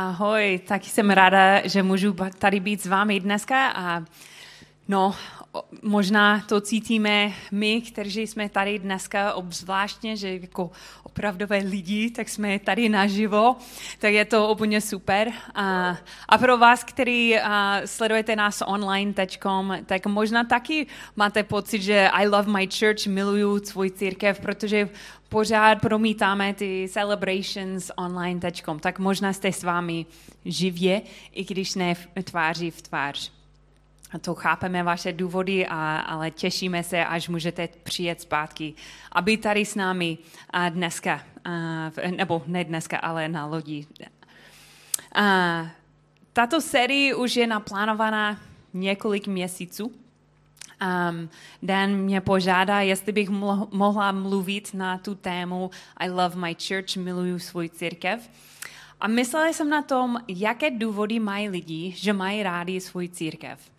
Ahoj, taky jsem ráda, že můžu tady být s vámi dneska a no, možná to cítíme my, kteří jsme tady dneska obzvláštně, že jako opravdové lidi, tak jsme tady naživo, tak je to úplně super. A, a pro vás, kteří sledujete nás online teďkom, tak možná taky máte pocit, že I love my church, miluju svůj církev, protože pořád promítáme ty celebrations online teďkom, tak možná jste s vámi živě, i když ne tváří v tvář. To chápeme vaše důvody, a, ale těšíme se, až můžete přijet zpátky a být tady s námi a dneska, a, nebo ne dneska, ale na lodi. A, tato série už je naplánovaná několik měsíců. Um, Dan mě požádá, jestli bych mohla mluvit na tu tému I love my church, miluju svůj církev. A myslela jsem na tom, jaké důvody mají lidi, že mají rádi svůj církev.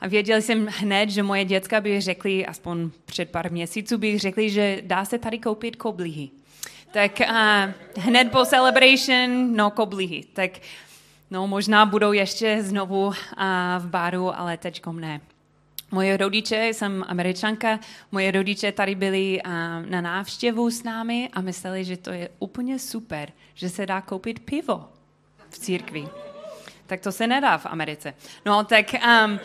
A věděl jsem hned, že moje děcka by řekli, aspoň před pár měsíců bych řekli, že dá se tady koupit koblihy. Tak uh, hned po celebration, no koblihy. Tak no možná budou ještě znovu uh, v baru, ale teďkom ne. Moje rodiče, jsem američanka, moje rodiče tady byli na návštěvu s námi a mysleli, že to je úplně super, že se dá koupit pivo v církvi. Tak to se nedá v Americe. No, tak um,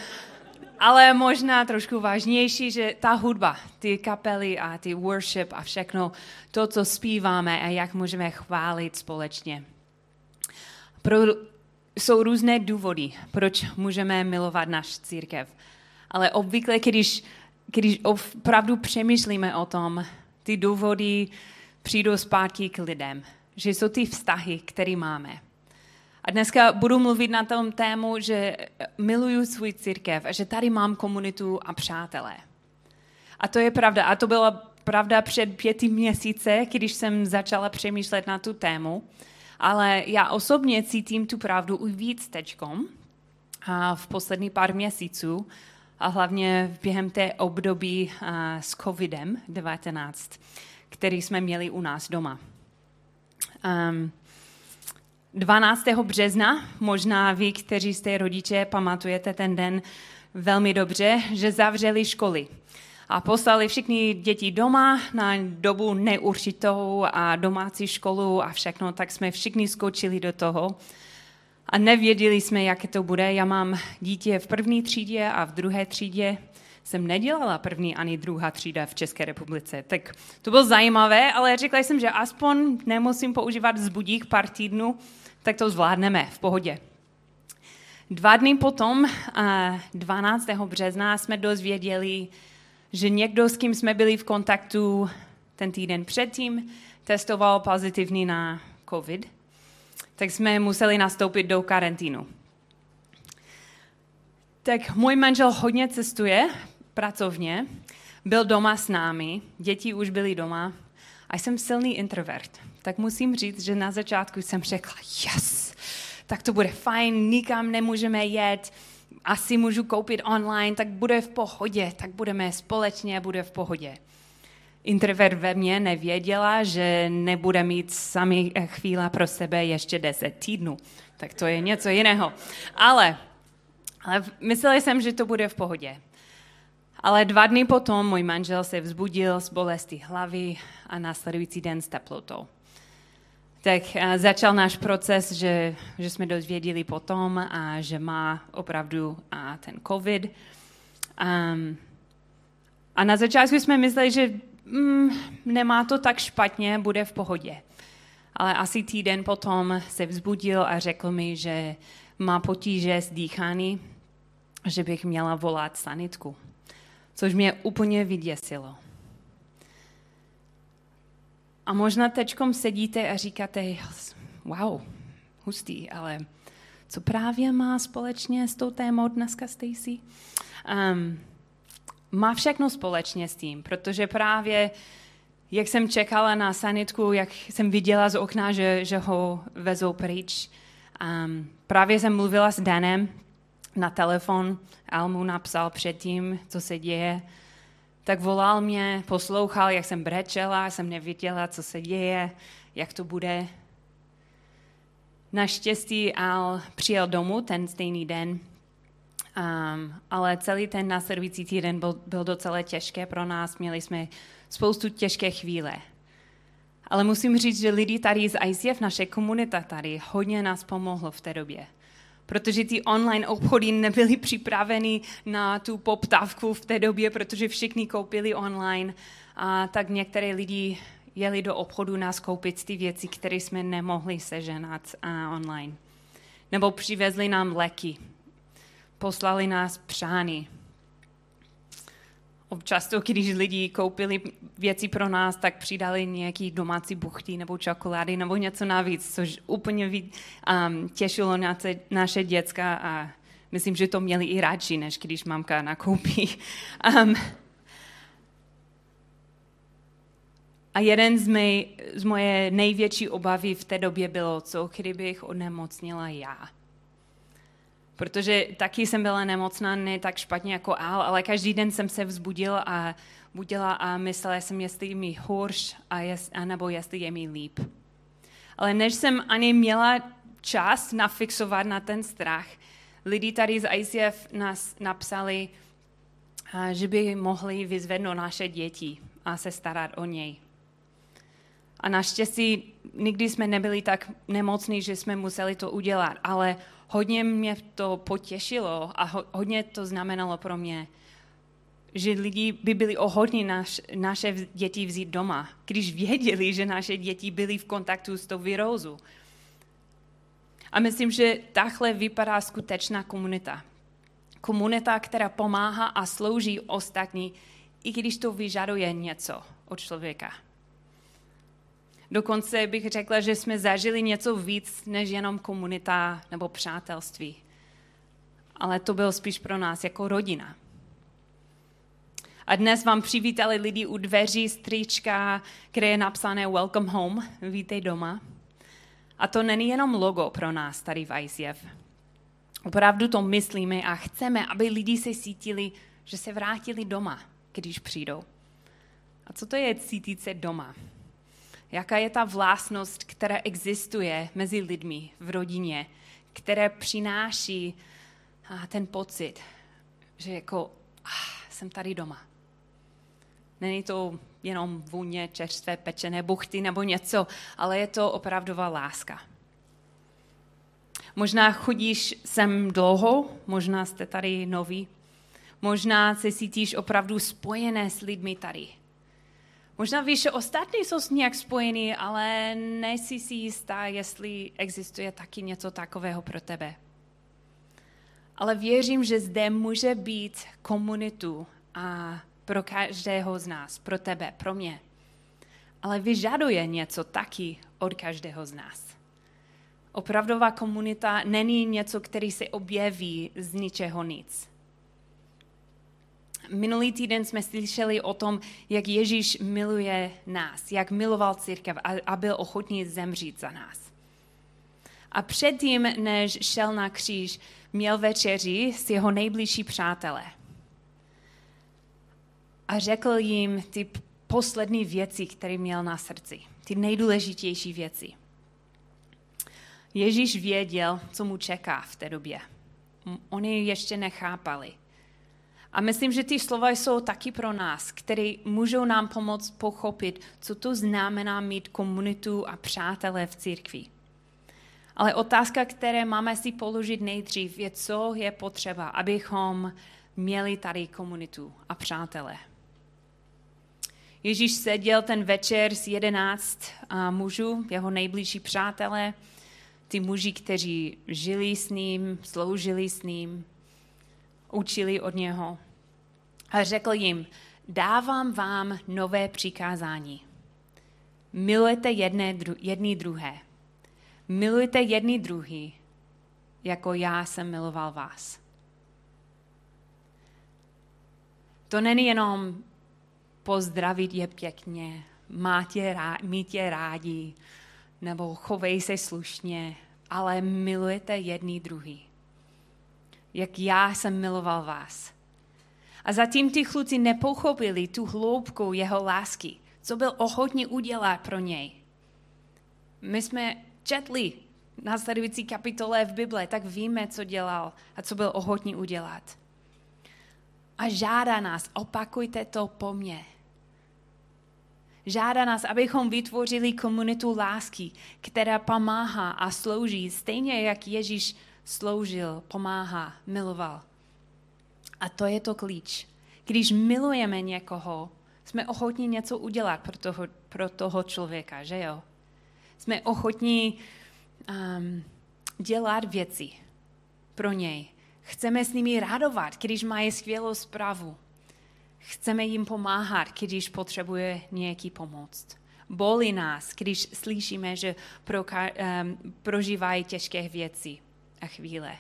ale možná trošku vážnější, že ta hudba, ty kapely a ty worship a všechno, to, co zpíváme a jak můžeme chválit společně. Pro, jsou různé důvody, proč můžeme milovat náš církev. Ale obvykle, když, když opravdu přemýšlíme o tom, ty důvody přijdou zpátky k lidem. Že jsou ty vztahy, které máme. A dneska budu mluvit na tom tému, že miluju svůj církev a že tady mám komunitu a přátelé. A to je pravda. A to byla pravda před pěti měsíce, když jsem začala přemýšlet na tu tému. Ale já osobně cítím tu pravdu už víc teďkom a v poslední pár měsíců a hlavně během té období s COVID-19, který jsme měli u nás doma. Um, 12. března, možná vy, kteří jste rodiče, pamatujete ten den velmi dobře, že zavřeli školy a poslali všechny děti doma na dobu neurčitou a domácí školu a všechno, tak jsme všichni skočili do toho a nevěděli jsme, jaké to bude. Já mám dítě v první třídě a v druhé třídě jsem nedělala první ani druhá třída v České republice. Tak to bylo zajímavé, ale řekla jsem, že aspoň nemusím používat zbudík pár týdnů, tak to zvládneme v pohodě. Dva dny potom, 12. března, jsme dozvěděli, že někdo, s kým jsme byli v kontaktu ten týden předtím, testoval pozitivní na COVID, tak jsme museli nastoupit do karantínu. Tak můj manžel hodně cestuje pracovně, byl doma s námi, děti už byly doma a jsem silný introvert tak musím říct, že na začátku jsem řekla, yes, tak to bude fajn, nikam nemůžeme jet, asi můžu koupit online, tak bude v pohodě, tak budeme společně, bude v pohodě. Introvert ve mně nevěděla, že nebude mít sami chvíle pro sebe ještě deset týdnů. Tak to je něco jiného. Ale, ale mysleli jsem, že to bude v pohodě. Ale dva dny potom můj manžel se vzbudil z bolesti hlavy a následující den s teplotou tak eh, začal náš proces, že, že jsme dozvěděli potom, a že má opravdu a ten COVID. Um, a na začátku jsme mysleli, že mm, nemá to tak špatně, bude v pohodě. Ale asi týden potom se vzbudil a řekl mi, že má potíže s dýchání, že bych měla volat sanitku. Což mě úplně vyděsilo. A možná teďkom sedíte a říkáte, wow, hustý, ale co právě má společně s tou témou dneska Stacy? Um, má všechno společně s tím, protože právě jak jsem čekala na sanitku, jak jsem viděla z okna, že, že ho vezou pryč, um, právě jsem mluvila s Danem na telefon, Al mu napsal předtím, co se děje, tak volal mě, poslouchal, jak jsem brečela, jsem nevěděla, co se děje, jak to bude. Naštěstí Al přijel domů ten stejný den, um, ale celý ten následující týden byl, byl docela těžké pro nás. Měli jsme spoustu těžké chvíle. Ale musím říct, že lidi tady z ICF, naše komunita tady, hodně nás pomohlo v té době. Protože ty online obchody nebyly připraveny na tu poptávku v té době, protože všichni koupili online. A tak některé lidi jeli do obchodu nás koupit ty věci, které jsme nemohli seženat online. Nebo přivezli nám léky. Poslali nás přány Občas to, když lidi koupili věci pro nás, tak přidali nějaký domácí buchty nebo čokolády nebo něco navíc, což úplně um, těšilo naše, naše děcka a myslím, že to měli i radši, než když mamka nakoupí. Um, a jeden z, mé, z moje největší obavy v té době bylo, co kdybych onemocnila já protože taky jsem byla nemocná, ne tak špatně jako Al, ale každý den jsem se vzbudil a budila a myslela jsem, jestli je mi hůř a jest, anebo jestli je mi líp. Ale než jsem ani měla čas nafixovat na ten strach, lidi tady z ICF nás napsali, že by mohli vyzvednout naše děti a se starat o něj. A naštěstí nikdy jsme nebyli tak nemocní, že jsme museli to udělat, ale hodně mě to potěšilo a hodně to znamenalo pro mě, že lidi by byli ochotní naš, naše děti vzít doma, když věděli, že naše děti byly v kontaktu s tou virózou. A myslím, že takhle vypadá skutečná komunita. Komunita, která pomáhá a slouží ostatní, i když to vyžaduje něco od člověka. Dokonce bych řekla, že jsme zažili něco víc než jenom komunita nebo přátelství. Ale to bylo spíš pro nás jako rodina. A dnes vám přivítali lidi u dveří strička, kde je napsané Welcome Home, vítej doma. A to není jenom logo pro nás tady v ICF. Opravdu to myslíme a chceme, aby lidi se cítili, že se vrátili doma, když přijdou. A co to je cítit se doma? Jaká je ta vlastnost, která existuje mezi lidmi v rodině, které přináší ten pocit, že jako ah, jsem tady doma. Není to jenom vůně čerstvé pečené buchty nebo něco, ale je to opravdová láska. Možná chodíš sem dlouho, možná jste tady noví, možná se cítíš opravdu spojené s lidmi tady. Možná víš, že ostatní jsou s nějak spojení, ale nejsi si jistá, jestli existuje taky něco takového pro tebe. Ale věřím, že zde může být komunitu a pro každého z nás, pro tebe, pro mě. Ale vyžaduje něco taky od každého z nás. Opravdová komunita není něco, který se objeví z ničeho nic. Minulý týden jsme slyšeli o tom, jak Ježíš miluje nás, jak miloval církev a, a byl ochotný zemřít za nás. A předtím, než šel na kříž, měl večeři s jeho nejbližší přátelé. A řekl jim ty poslední věci, které měl na srdci, ty nejdůležitější věci. Ježíš věděl, co mu čeká v té době. Oni ještě nechápali. A myslím, že ty slova jsou taky pro nás, které můžou nám pomoct pochopit, co to znamená mít komunitu a přátelé v církvi. Ale otázka, které máme si položit nejdřív, je, co je potřeba, abychom měli tady komunitu a přátelé. Ježíš seděl ten večer s jedenáct mužů, jeho nejbližší přátelé, ty muži, kteří žili s ním, sloužili s ním, učili od něho. A řekl jim, dávám vám nové přikázání. Milujte jedné, dru, jedný druhé. Milujte jedný druhý, jako já jsem miloval vás. To není jenom pozdravit je pěkně, tě rád, mít je rádi, nebo chovej se slušně, ale milujete jedný druhý jak já jsem miloval vás. A zatím ty kluci nepochopili tu hloubku jeho lásky, co byl ochotný udělat pro něj. My jsme četli následující kapitole v Bible, tak víme, co dělal a co byl ochotný udělat. A žádá nás, opakujte to po mně. Žádá nás, abychom vytvořili komunitu lásky, která pomáhá a slouží, stejně jak Ježíš sloužil, pomáhá, miloval. A to je to klíč. Když milujeme někoho, jsme ochotní něco udělat pro toho, pro toho člověka, že jo? Jsme ochotní um, dělat věci pro něj. Chceme s nimi radovat, když mají skvělou zprávu. Chceme jim pomáhat, když potřebuje nějaký pomoc. Bolí nás, když slyšíme, že proka- um, prožívají těžké věci a chvíle.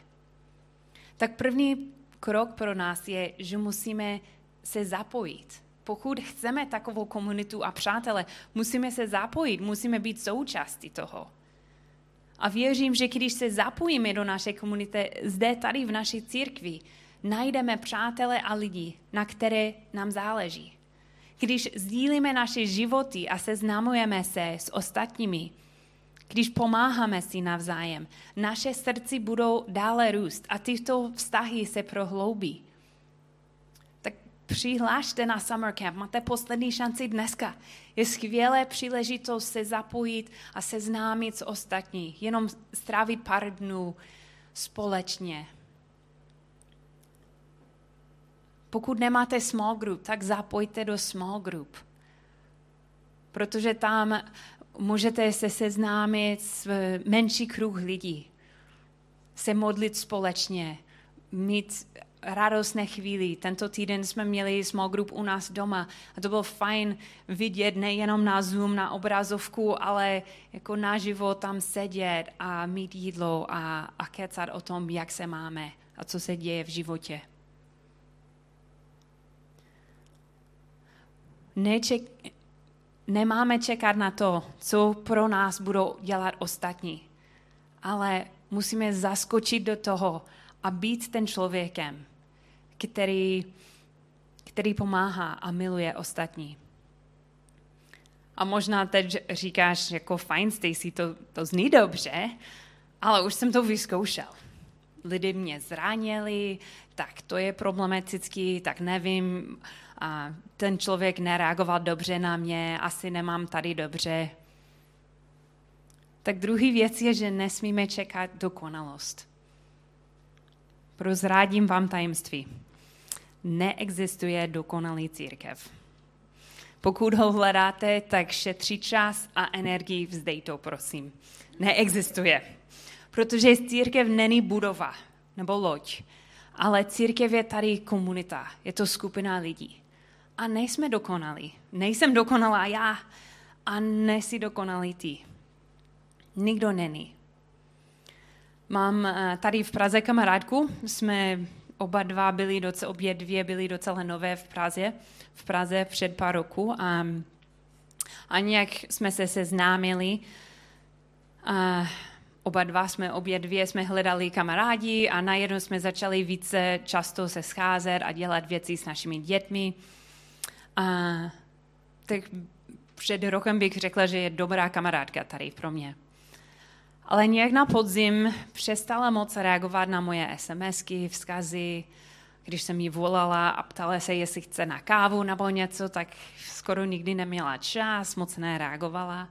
Tak první krok pro nás je, že musíme se zapojit. Pokud chceme takovou komunitu a přátele, musíme se zapojit, musíme být součástí toho. A věřím, že když se zapojíme do naší komunity, zde tady v naší církvi, najdeme přátele a lidi, na které nám záleží. Když sdílíme naše životy a seznamujeme se s ostatními, když pomáháme si navzájem, naše srdci budou dále růst a tyto vztahy se prohloubí. Tak přihlášte na Summer Camp, máte poslední šanci dneska. Je skvělé příležitost se zapojit a seznámit s ostatní, jenom strávit pár dnů společně. Pokud nemáte small group, tak zapojte do small group. Protože tam můžete se seznámit s menší kruh lidí, se modlit společně, mít radostné chvíli. Tento týden jsme měli small group u nás doma a to bylo fajn vidět nejenom na Zoom, na obrazovku, ale jako naživo tam sedět a mít jídlo a, a kecat o tom, jak se máme a co se děje v životě. Neček, nemáme čekat na to, co pro nás budou dělat ostatní, ale musíme zaskočit do toho a být ten člověkem, který, který pomáhá a miluje ostatní. A možná teď říkáš, jako fajn, Stacy, to, to zní dobře, ale už jsem to vyzkoušel. Lidi mě zranili, tak to je problematický, tak nevím, a ten člověk nereagoval dobře na mě, asi nemám tady dobře. Tak druhý věc je, že nesmíme čekat dokonalost. Prozrádím vám tajemství. Neexistuje dokonalý církev. Pokud ho hledáte, tak šetří čas a energii, vzdej to, prosím. Neexistuje. Protože církev není budova nebo loď, ale církev je tady komunita, je to skupina lidí a nejsme dokonalí. Nejsem dokonalá já a nejsi dokonalý ty. Nikdo není. Mám eh, tady v Praze kamarádku, jsme oba dva byli, docela, obě dvě byly docela nové v Praze, v Praze před pár roku a, a nějak jsme se seznámili. A oba dva jsme, obě dvě jsme hledali kamarádi a najednou jsme začali více často se scházet a dělat věci s našimi dětmi. A tak před rokem bych řekla, že je dobrá kamarádka tady pro mě. Ale nějak na podzim přestala moc reagovat na moje SMSky, vzkazy. Když jsem jí volala a ptala se, jestli chce na kávu nebo něco, tak skoro nikdy neměla čas, moc nereagovala.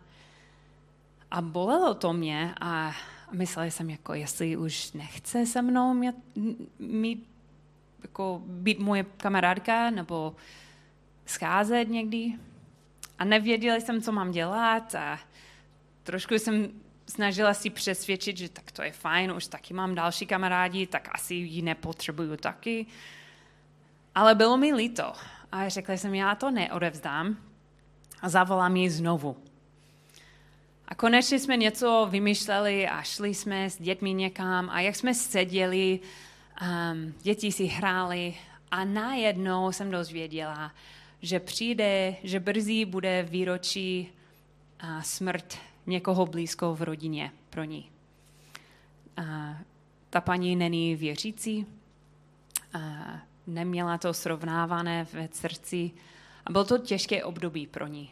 A bolelo to mě a myslela jsem, jako jestli už nechce se mnou mít, mít jako být moje kamarádka, nebo scházet někdy a nevěděla jsem, co mám dělat a trošku jsem snažila si přesvědčit, že tak to je fajn, už taky mám další kamarádi, tak asi ji nepotřebuju taky. Ale bylo mi líto a řekla jsem, já to neodevzdám a zavolám ji znovu. A konečně jsme něco vymýšleli a šli jsme s dětmi někam a jak jsme seděli, um, děti si hráli a najednou jsem dozvěděla, že přijde, že brzy bude výročí a smrt někoho blízko v rodině pro ní. A ta paní není věřící, a neměla to srovnávané ve srdci a bylo to těžké období pro ní.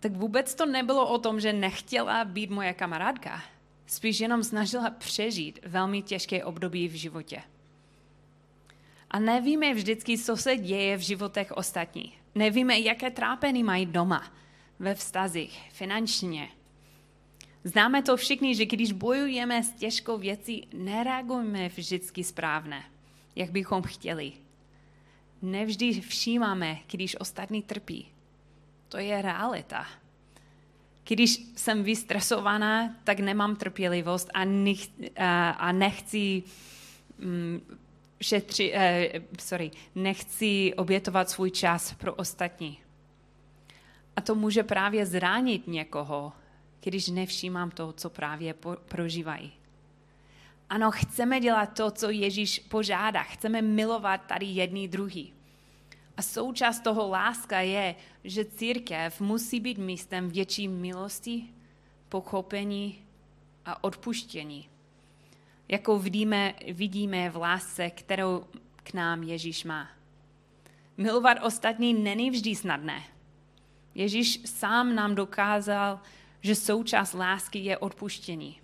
tak vůbec to nebylo o tom, že nechtěla být moje kamarádka. Spíš jenom snažila přežít velmi těžké období v životě. A nevíme vždycky, co se děje v životech ostatních. Nevíme, jaké trápení mají doma, ve vztazích, finančně. Známe to všichni, že když bojujeme s těžkou věcí, nereagujeme vždycky správně, jak bychom chtěli. Nevždy všímáme, když ostatní trpí. To je realita. Když jsem vystresovaná, tak nemám trpělivost a, a nechci mm, šetři, uh, sorry, nechci obětovat svůj čas pro ostatní. A to může právě zránit někoho, když nevšímám to, co právě prožívají. Ano, chceme dělat to, co Ježíš požádá. Chceme milovat tady jedný druhý. A součást toho láska je, že církev musí být místem větší milosti, pochopení a odpuštění. Jakou vidíme, vidíme v lásce, kterou k nám Ježíš má. Milovat ostatní není vždy snadné. Ježíš sám nám dokázal, že součást lásky je odpuštění.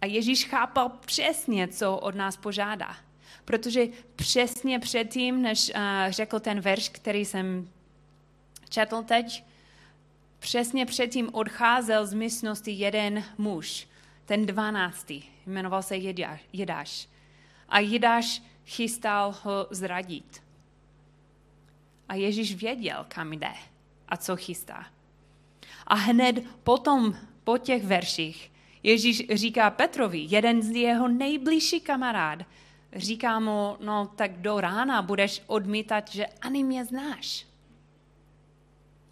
A Ježíš chápal přesně, co od nás požádá. Protože přesně předtím, než uh, řekl ten verš, který jsem četl teď, přesně předtím odcházel z místnosti jeden muž, ten dvanáctý, jmenoval se Jedáš. A Jedáš chystal ho zradit. A Ježíš věděl, kam jde a co chystá. A hned potom, po těch verších, Ježíš říká Petrovi, jeden z jeho nejbližších kamarád, říká mu, no tak do rána budeš odmítat, že ani mě znáš.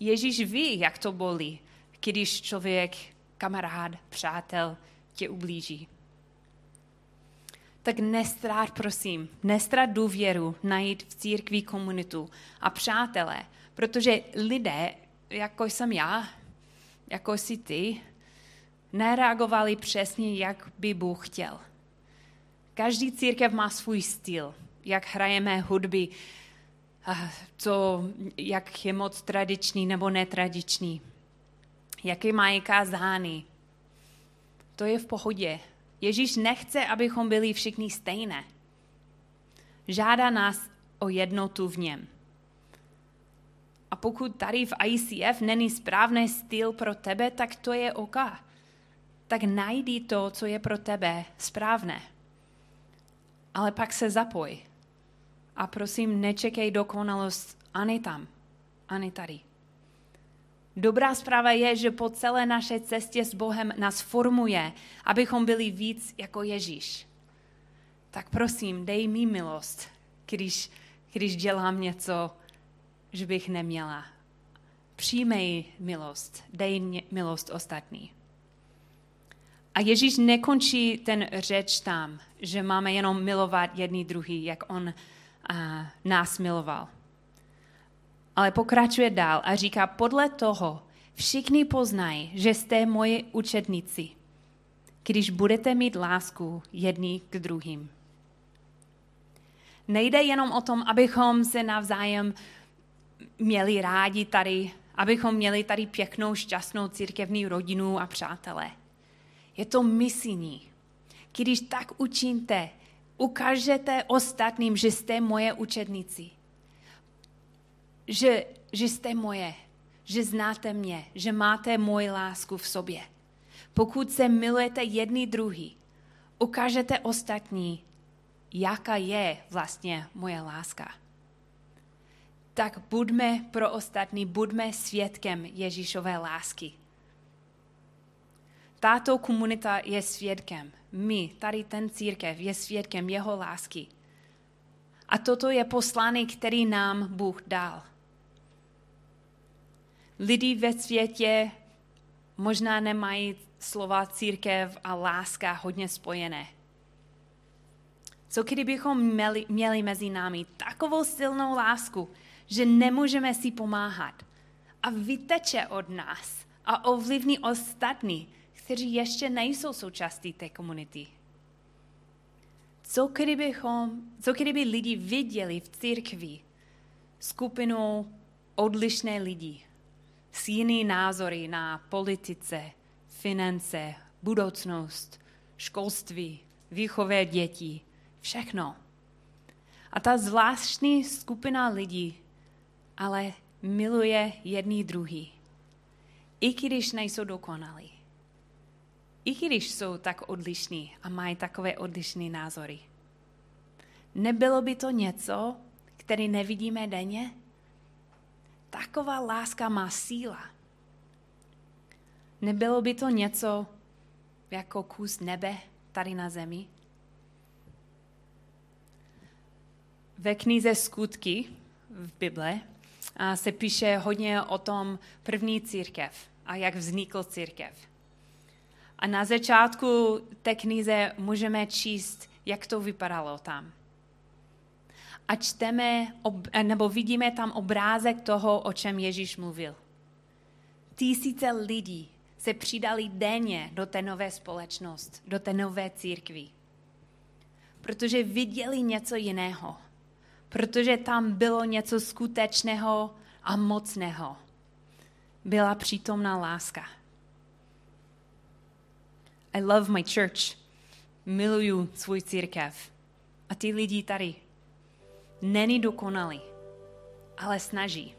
Ježíš ví, jak to bolí, když člověk, kamarád, přátel tě ublíží. Tak nestrát, prosím, nestrát důvěru najít v církvi komunitu a přátelé, protože lidé, jako jsem já, jako jsi ty, nereagovali přesně, jak by Bůh chtěl. Každý církev má svůj styl, jak hrajeme hudby, co, jak je moc tradiční nebo netradiční, jaké mají kázány. To je v pohodě. Ježíš nechce, abychom byli všichni stejné. Žádá nás o jednotu v něm. A pokud tady v ICF není správný styl pro tebe, tak to je OK. Tak najdi to, co je pro tebe správné. Ale pak se zapoj. A prosím, nečekej dokonalost ani tam, ani tady. Dobrá zpráva je, že po celé naší cestě s Bohem nás formuje, abychom byli víc jako Ježíš. Tak prosím, dej mi milost, když, když dělám něco, že bych neměla. Přijmej milost, dej milost ostatní. A Ježíš nekončí ten řeč tam, že máme jenom milovat jedný druhý, jak on a, nás miloval. Ale pokračuje dál a říká, podle toho všichni poznají, že jste moje učetníci, když budete mít lásku jedný k druhým. Nejde jenom o tom, abychom se navzájem měli rádi tady, abychom měli tady pěknou, šťastnou církevní rodinu a přátelé. Je to misijní. Když tak učiníte, ukážete ostatním, že jste moje učedníci. Že, že jste moje, že znáte mě, že máte moji lásku v sobě. Pokud se milujete jedný druhý, ukážete ostatní, jaká je vlastně moje láska tak buďme pro ostatní, buďme svědkem Ježíšové lásky. Tato komunita je svědkem. My, tady ten církev, je svědkem jeho lásky. A toto je poslaný, který nám Bůh dal. Lidi ve světě možná nemají slova církev a láska hodně spojené. Co kdybychom měli, měli mezi námi takovou silnou lásku, že nemůžeme si pomáhat a vyteče od nás a ovlivní ostatní, kteří ještě nejsou součástí té komunity. Co kdybychom, co kdyby lidi viděli v církvi skupinu odlišné lidí, s jiný názory na politice, finance, budoucnost, školství, výchové dětí, všechno. A ta zvláštní skupina lidí ale miluje jedný druhý. I když nejsou dokonalí. I když jsou tak odlišní a mají takové odlišné názory. Nebylo by to něco, který nevidíme denně? Taková láska má síla. Nebylo by to něco jako kus nebe tady na zemi? Ve knize Skutky v Bible se píše hodně o tom první církev a jak vznikl církev. A na začátku té knize můžeme číst, jak to vypadalo tam. A čteme, nebo vidíme tam obrázek toho, o čem Ježíš mluvil. Tisíce lidí se přidali denně do té nové společnosti, do té nové církvy. Protože viděli něco jiného. Protože tam bylo něco skutečného a mocného. Byla přítomná láska. I love my church. Miluju svůj církev. A ty lidi tady není dokonalý, ale snaží.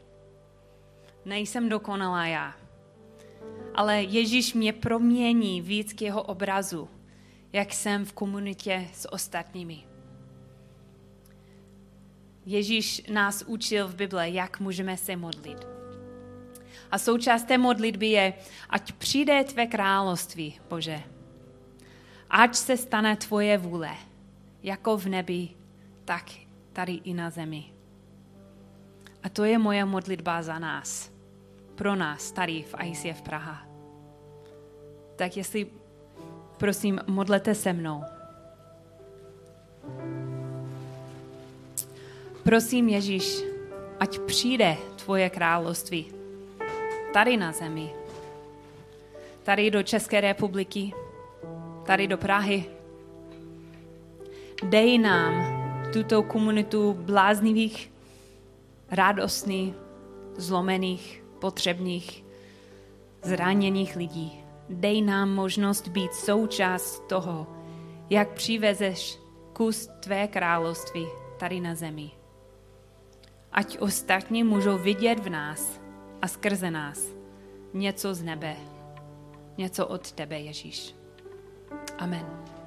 Nejsem dokonalá já, ale Ježíš mě promění víc k jeho obrazu, jak jsem v komunitě s ostatními. Ježíš nás učil v Bible, jak můžeme se modlit. A součást té modlitby je, ať přijde tvé království, Bože. Ať se stane tvoje vůle, jako v nebi, tak tady i na zemi. A to je moje modlitba za nás, pro nás tady v ICF Praha. Tak jestli, prosím, modlete se mnou. Prosím Ježíš, ať přijde tvoje království tady na zemi, tady do České republiky, tady do Prahy. Dej nám tuto komunitu bláznivých, radostných, zlomených, potřebných, zraněných lidí. Dej nám možnost být součást toho, jak přivezeš kus tvé království tady na zemi ať ostatní můžou vidět v nás a skrze nás něco z nebe, něco od tebe, Ježíš. Amen.